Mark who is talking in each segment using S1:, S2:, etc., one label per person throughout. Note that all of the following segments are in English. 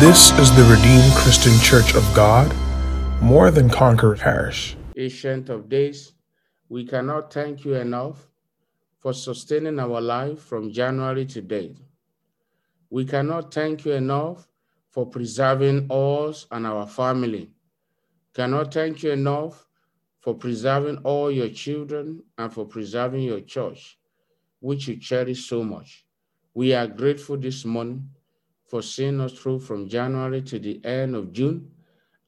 S1: This is the Redeemed Christian Church of God, more than Conquer Parish.
S2: Ancient of days, we cannot thank you enough for sustaining our life from January to date. We cannot thank you enough for preserving us and our family. Cannot thank you enough for preserving all your children and for preserving your church, which you cherish so much. We are grateful this morning for seeing us through from January to the end of June.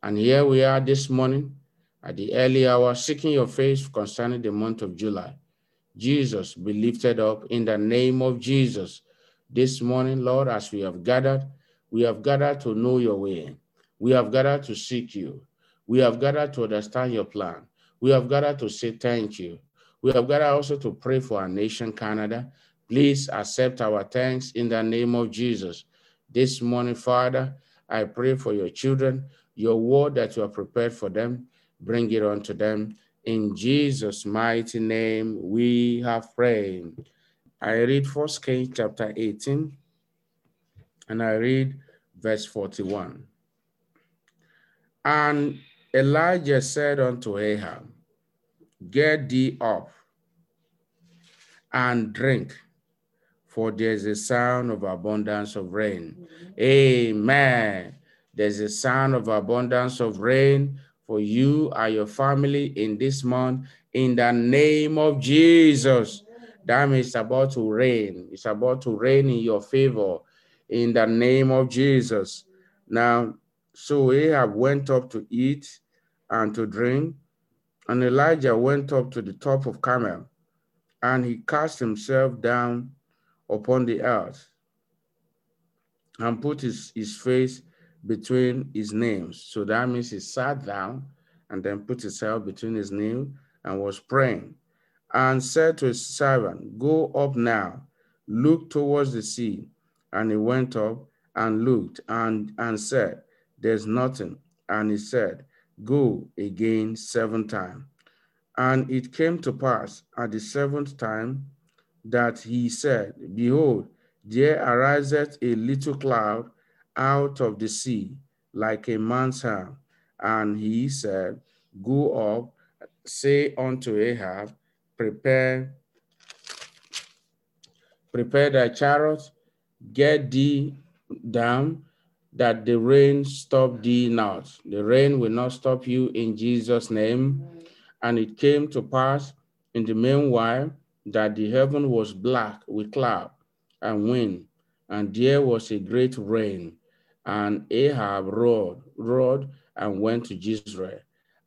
S2: And here we are this morning at the early hour, seeking your face concerning the month of July. Jesus be lifted up in the name of Jesus. This morning, Lord, as we have gathered, we have gathered to know your way. We have gathered to seek you. We have gathered to understand your plan. We have gathered to say thank you. We have gathered also to pray for our nation, Canada. Please accept our thanks in the name of Jesus. This morning, Father, I pray for your children, your word that you have prepared for them, bring it unto them. In Jesus' mighty name, we have prayed. I read First Kings chapter 18, and I read verse 41. And Elijah said unto Ahab, Get thee up and drink for there's a sound of abundance of rain. Amen. There's a sound of abundance of rain for you and your family in this month in the name of Jesus. That means it's about to rain. It's about to rain in your favor in the name of Jesus. Now, so Ahab went up to eat and to drink, and Elijah went up to the top of Carmel, and he cast himself down upon the earth and put his, his face between his names. So that means he sat down and then put himself between his knees and was praying and said to his servant, Go up now, look towards the sea. And he went up and looked and, and said, There's nothing. And he said, Go again seven times. And it came to pass at the seventh time that he said, Behold, there ariseth a little cloud out of the sea, like a man's hand. And he said, Go up, say unto Ahab, Prepare, prepare thy chariot, get thee down, that the rain stop thee not. The rain will not stop you in Jesus' name. And it came to pass in the meanwhile that the heaven was black with cloud and wind, and there was a great rain. And Ahab rode, rode and went to Jezreel.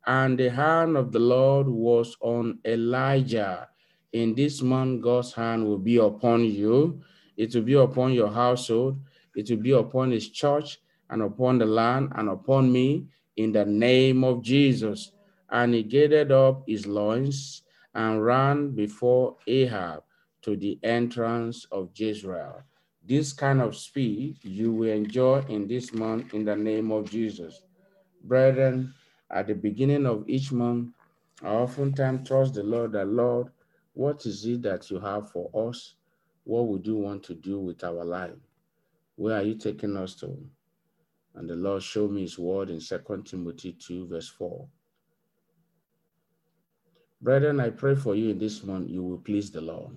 S2: And the hand of the Lord was on Elijah. In this month, God's hand will be upon you. It will be upon your household. It will be upon his church and upon the land and upon me in the name of Jesus. And he gathered up his loins and ran before Ahab to the entrance of Jezreel. This kind of speed you will enjoy in this month in the name of Jesus. Brethren, at the beginning of each month, I oftentimes trust the Lord that, Lord, what is it that you have for us? What would you want to do with our life? Where are you taking us to? And the Lord showed me his word in 2 Timothy 2, verse 4. Brethren, I pray for you in this month, you will please the Lord.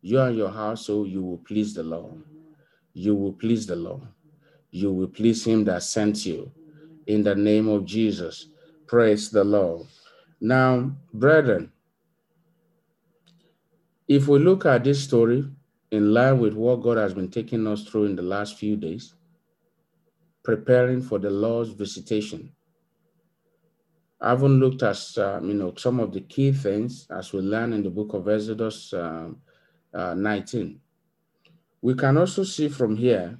S2: You and your household, you will please the Lord. You will please the Lord. You will please him that sent you. In the name of Jesus, praise the Lord. Now, brethren, if we look at this story in line with what God has been taking us through in the last few days, preparing for the Lord's visitation, haven't looked at um, you know some of the key things as we learn in the book of Exodus um, uh, 19. We can also see from here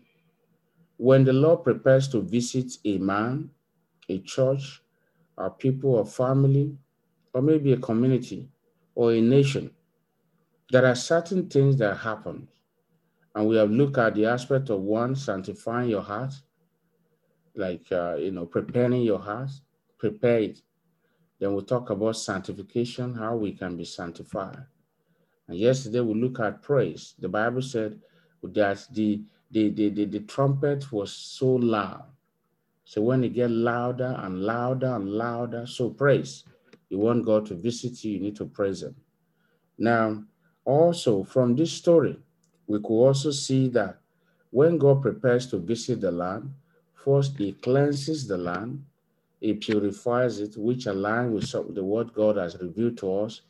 S2: when the Lord prepares to visit a man, a church, a people, a family, or maybe a community or a nation, there are certain things that happen. And we have looked at the aspect of one, sanctifying your heart, like, uh, you know, preparing your heart, prepare it then we'll talk about sanctification, how we can be sanctified. And yesterday we look at praise. The Bible said that the, the, the, the, the trumpet was so loud. So when it get louder and louder and louder, so praise. You want God to visit you, you need to praise him. Now, also from this story, we could also see that when God prepares to visit the land, first he cleanses the land, he purifies it, which aligns with the word God has revealed to us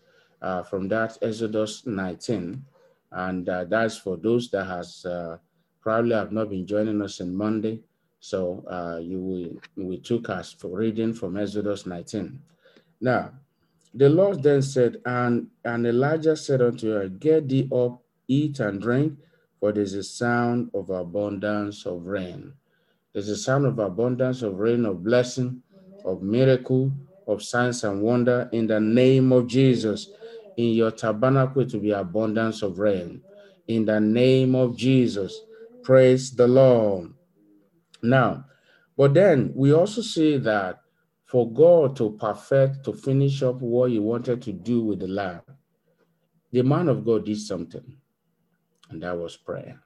S2: uh, from that Exodus 19. And uh, that's for those that has uh, probably have not been joining us on Monday. So uh, you will, we took us for reading from Exodus 19. Now, the Lord then said, and, and Elijah said unto her, Get thee up, eat and drink, for there is a sound of abundance of rain. There's a sound of abundance of rain, of blessing, of miracle, of signs and wonder in the name of Jesus. In your tabernacle to be abundance of rain. In the name of Jesus. Praise the Lord. Now, but then we also see that for God to perfect, to finish up what he wanted to do with the land, the man of God did something, and that was prayer.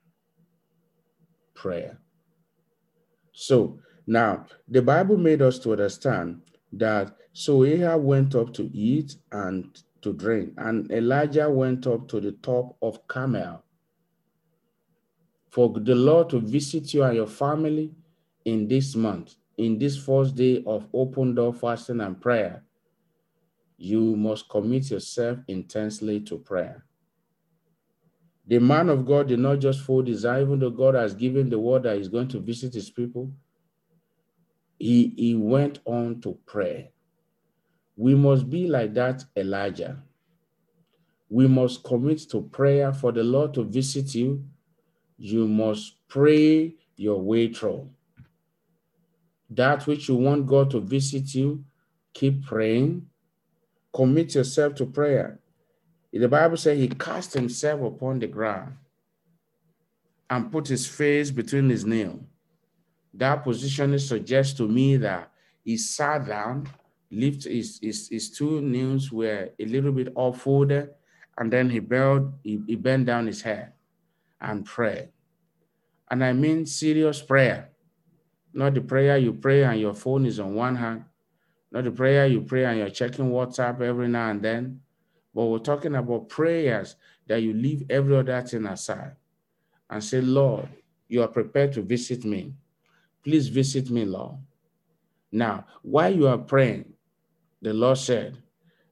S2: Prayer. So now the Bible made us to understand that so Ahab went up to eat and to drink, and Elijah went up to the top of Carmel for the Lord to visit you and your family in this month, in this first day of open door fasting and prayer, you must commit yourself intensely to prayer. The man of God did not just fold his eye, even though God has given the word that he's going to visit his people. He, he went on to pray. We must be like that Elijah. We must commit to prayer for the Lord to visit you you must pray your way through. That which you want God to visit you, keep praying. Commit yourself to prayer. The Bible says he cast himself upon the ground and put his face between his nails. That position suggests to me that he sat down, lifted his, his, his two knees were a little bit off folded, and then he bowed, he, he bent down his head and prayed. And I mean serious prayer, not the prayer you pray and your phone is on one hand, not the prayer you pray and you're checking WhatsApp every now and then, but we're talking about prayers that you leave every other thing aside and say, Lord, you are prepared to visit me. Please visit me, Lord. Now, while you are praying, the Lord said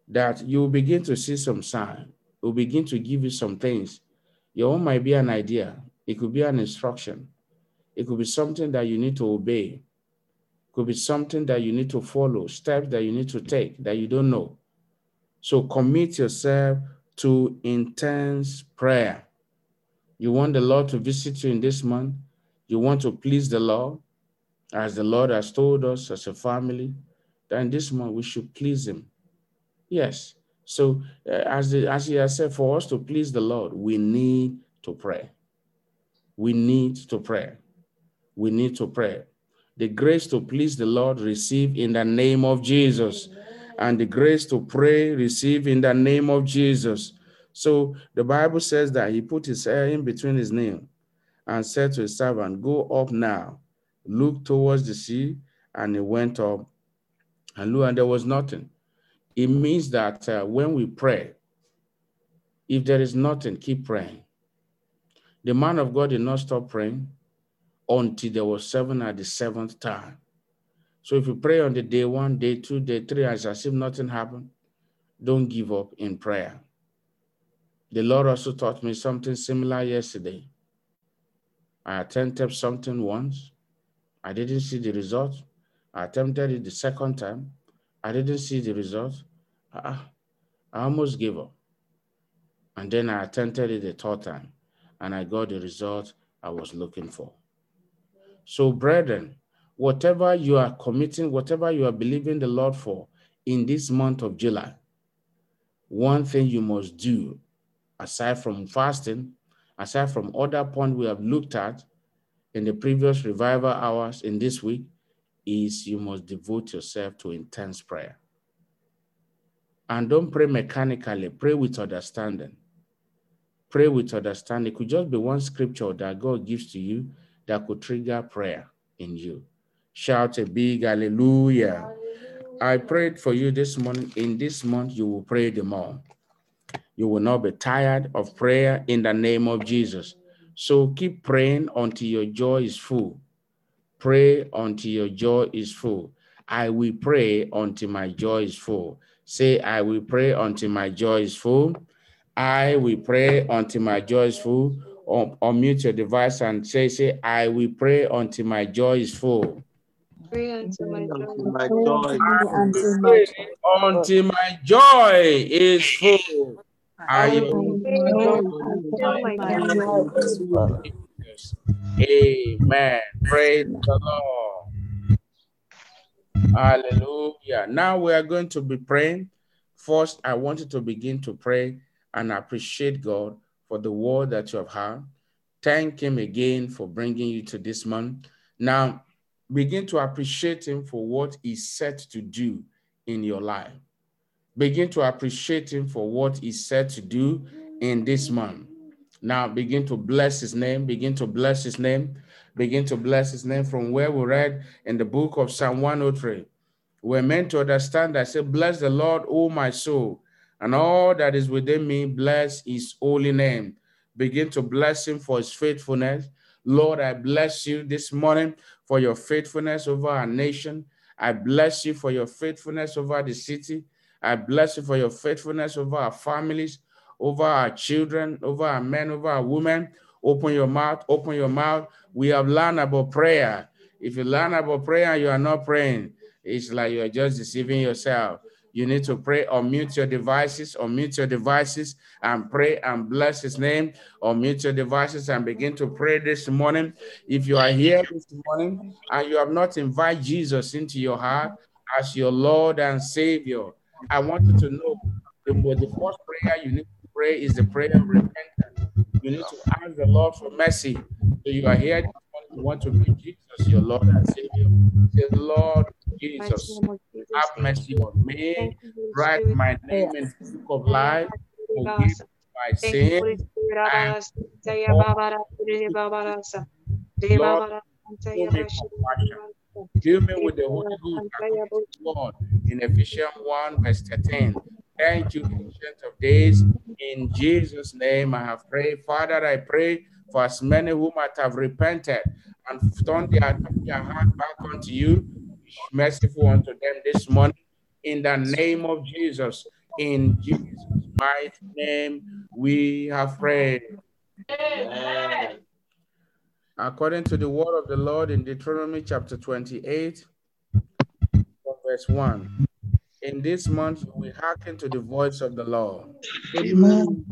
S2: that you will begin to see some sign. Will begin to give you some things your own might be an idea, it could be an instruction, it could be something that you need to obey, it could be something that you need to follow, steps that you need to take that you don't know. So commit yourself to intense prayer. You want the Lord to visit you in this month, you want to please the Lord, as the Lord has told us as a family, that in this month we should please Him. Yes, so, uh, as, the, as he has said, for us to please the Lord, we need to pray. We need to pray. We need to pray. The grace to please the Lord, receive in the name of Jesus. And the grace to pray, receive in the name of Jesus. So the Bible says that he put his hair in between his nails and said to his servant, Go up now, look towards the sea. And it went up, and look, and there was nothing. It means that uh, when we pray, if there is nothing, keep praying. The man of God did not stop praying until there was seven at the seventh time. So if you pray on the day one, day two, day three, as if nothing happened, don't give up in prayer. The Lord also taught me something similar yesterday. I attempted something once. I didn't see the result. I attempted it the second time. I didn't see the result. I, uh-uh. I almost gave up. And then I attempted it the third time and I got the result I was looking for. So, brethren, whatever you are committing, whatever you are believing the Lord for in this month of July, one thing you must do, aside from fasting, aside from other points we have looked at in the previous revival hours in this week, is you must devote yourself to intense prayer. And don't pray mechanically, pray with understanding. pray with understanding. It could just be one scripture that God gives to you that could trigger prayer in you. Shout a big hallelujah. I prayed for you this morning. In this month, you will pray the more. You will not be tired of prayer in the name of Jesus. So keep praying until your joy is full. Pray until your joy is full. I will pray until my joy is full. Say, I will pray until my joy is full. I will pray until my joy is full. Or unmute your device and say, say, I will pray until my joy is full.
S3: Pray until my joy.
S4: My joy.
S5: Until
S2: Pray
S5: my
S2: until my joy is full. Are you
S3: Until my joy.
S5: joy is full.
S2: Jesus? Amen. Praise the Lord. Hallelujah. Now we are going to be praying. First, I want you to begin to pray and appreciate God for the word that you have heard. Thank Him again for bringing you to this month. Now, begin to appreciate Him for what He's set to do in your life. Begin to appreciate Him for what he said to do in this month. Now, begin to bless His name. Begin to bless His name. Begin to bless His name from where we read in the book of Psalm 103. We're meant to understand that say, Bless the Lord, O my soul, and all that is within me, bless his holy name. Begin to bless him for his faithfulness. Lord, I bless you this morning for your faithfulness over our nation. I bless you for your faithfulness over the city. I bless you for your faithfulness over our families, over our children, over our men, over our women. Open your mouth, open your mouth. We have learned about prayer. If you learn about prayer you are not praying, it's like you are just deceiving yourself. You need to pray, unmute your devices, unmute your devices and pray and bless his name. Unmute your devices and begin to pray this morning. If you are here this morning and you have not invited Jesus into your heart as your Lord and Savior, I want you to know the, the first prayer you need to pray is the prayer of repentance. You need to ask the Lord for mercy. So you are here you want to make Jesus your Lord and Savior. Say, Lord Jesus,
S3: Mighty name of Jesus.
S2: have mercy on me.
S3: Thank you, Holy
S2: Write my name in the book of life. Forgive my sin.
S3: Spirit.
S2: and
S3: Abba, Santa, ya Baba, Re, Baba, Rasa. Re,
S2: Lord,
S3: Baba, Santa, ya
S2: show me
S3: Bashi,
S2: compassion.
S3: Baba.
S2: Fill me with the Holy Ghost Lord in Ephesians 1, verse 13. Thank you, Ancient of Days. In Jesus' name, I have prayed. Father, I pray for as many who might have repented and turned their, their heart back unto you. Be merciful unto them this morning. In the name of Jesus. In Jesus' mighty name, we have prayed. According to the word of the Lord in Deuteronomy chapter 28, from verse 1. In this month, we hearken to the voice of the Lord.
S5: Amen.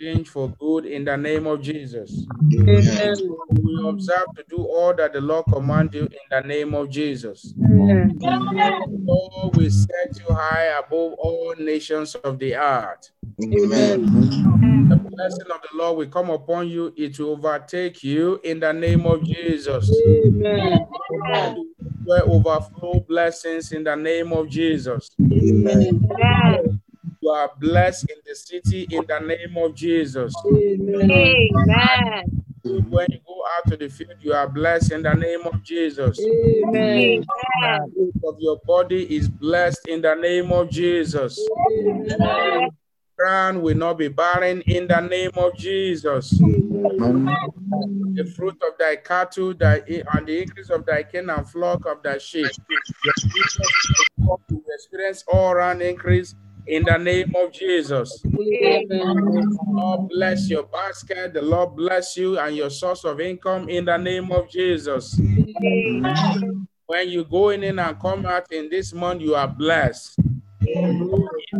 S2: Change for good in the name of Jesus. You will observe to do all that the Lord command you in the name of Jesus. The Lord will set you high above all nations of the earth. Amen. The blessing of the Lord will come upon you. It will overtake you in the name of Jesus. Where overflow blessings in the name of Jesus. You are blessed in the city in the name of Jesus.
S3: Amen.
S2: When you go out to the field, you are blessed in the name of Jesus.
S3: Amen.
S2: The of your body is blessed in the name of Jesus. Ground will not be barren in the name of Jesus. The fruit of thy cattle thy, and the increase of thy kin and flock of thy sheep. Your business experience all round increase in the name of Jesus. Lord bless your basket. The Lord bless you and your source of income in the name of Jesus. When you go in and come out in this month, you are blessed.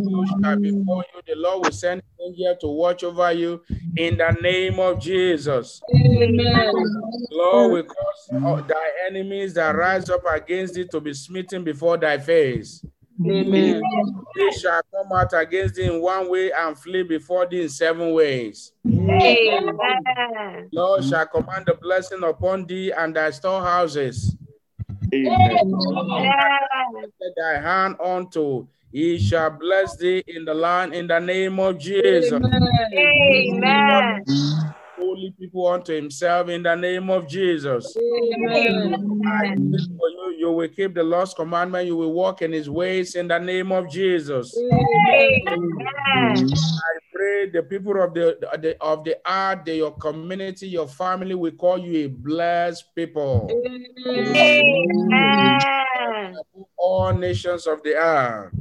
S2: You shall before you, the Lord will send an angel to watch over you in the name of Jesus. Amen. Lord will cause all thy enemies that rise up against thee to be smitten before thy face. Amen. They shall come out against thee in one way and flee before thee in seven ways.
S3: Amen.
S2: Lord shall command a blessing upon thee and thy storehouses.
S3: Amen.
S2: Set thy hand unto He shall bless thee in the land in the name of Jesus.
S3: Amen.
S2: Holy people unto himself in the name of Jesus.
S3: Amen.
S2: You, you will keep the Lord's commandment, you will walk in his ways in the name of Jesus.
S3: Amen.
S2: I pray the people of the, the of the earth, the, your community, your family will call you a blessed people.
S3: Amen.
S2: All nations of the earth.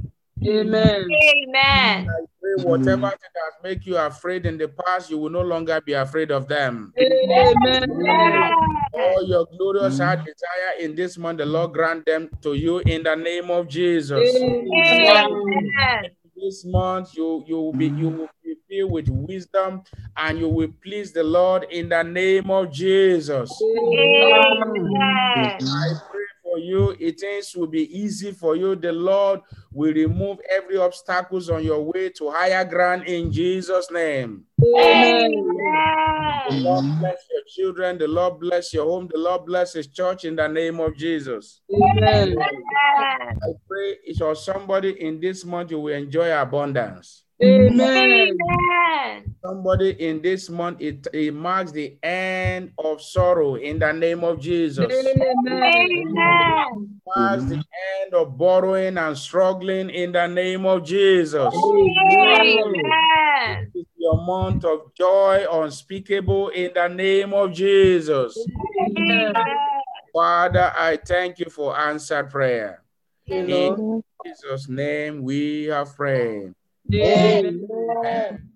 S5: Amen.
S3: Amen.
S2: I pray whatever thing that make you afraid in the past, you will no longer be afraid of them.
S5: Amen.
S2: All your glorious heart desire in this month, the Lord grant them to you in the name of Jesus.
S3: Amen.
S2: This month, you you will be you will be filled with wisdom, and you will please the Lord in the name of Jesus.
S3: Amen.
S2: For you. It things will be easy for you. The Lord will remove every obstacles on your way to higher ground in Jesus' name. Amen. The Lord bless your children. The Lord bless your home. The Lord bless His church in the name of Jesus.
S5: Amen.
S2: I pray for somebody in this month you will enjoy abundance.
S5: Amen.
S3: Amen.
S2: Somebody in this month it, it marks the end of sorrow in the name of Jesus.
S5: Amen.
S3: Amen.
S2: Marks the end of borrowing and struggling in the name of Jesus.
S3: Amen.
S2: It's your month of joy unspeakable in the name of Jesus.
S3: Amen.
S2: Father, I thank you for answered prayer.
S5: Lord.
S2: In Jesus' name we have prayed.
S5: Amen.
S2: Amen.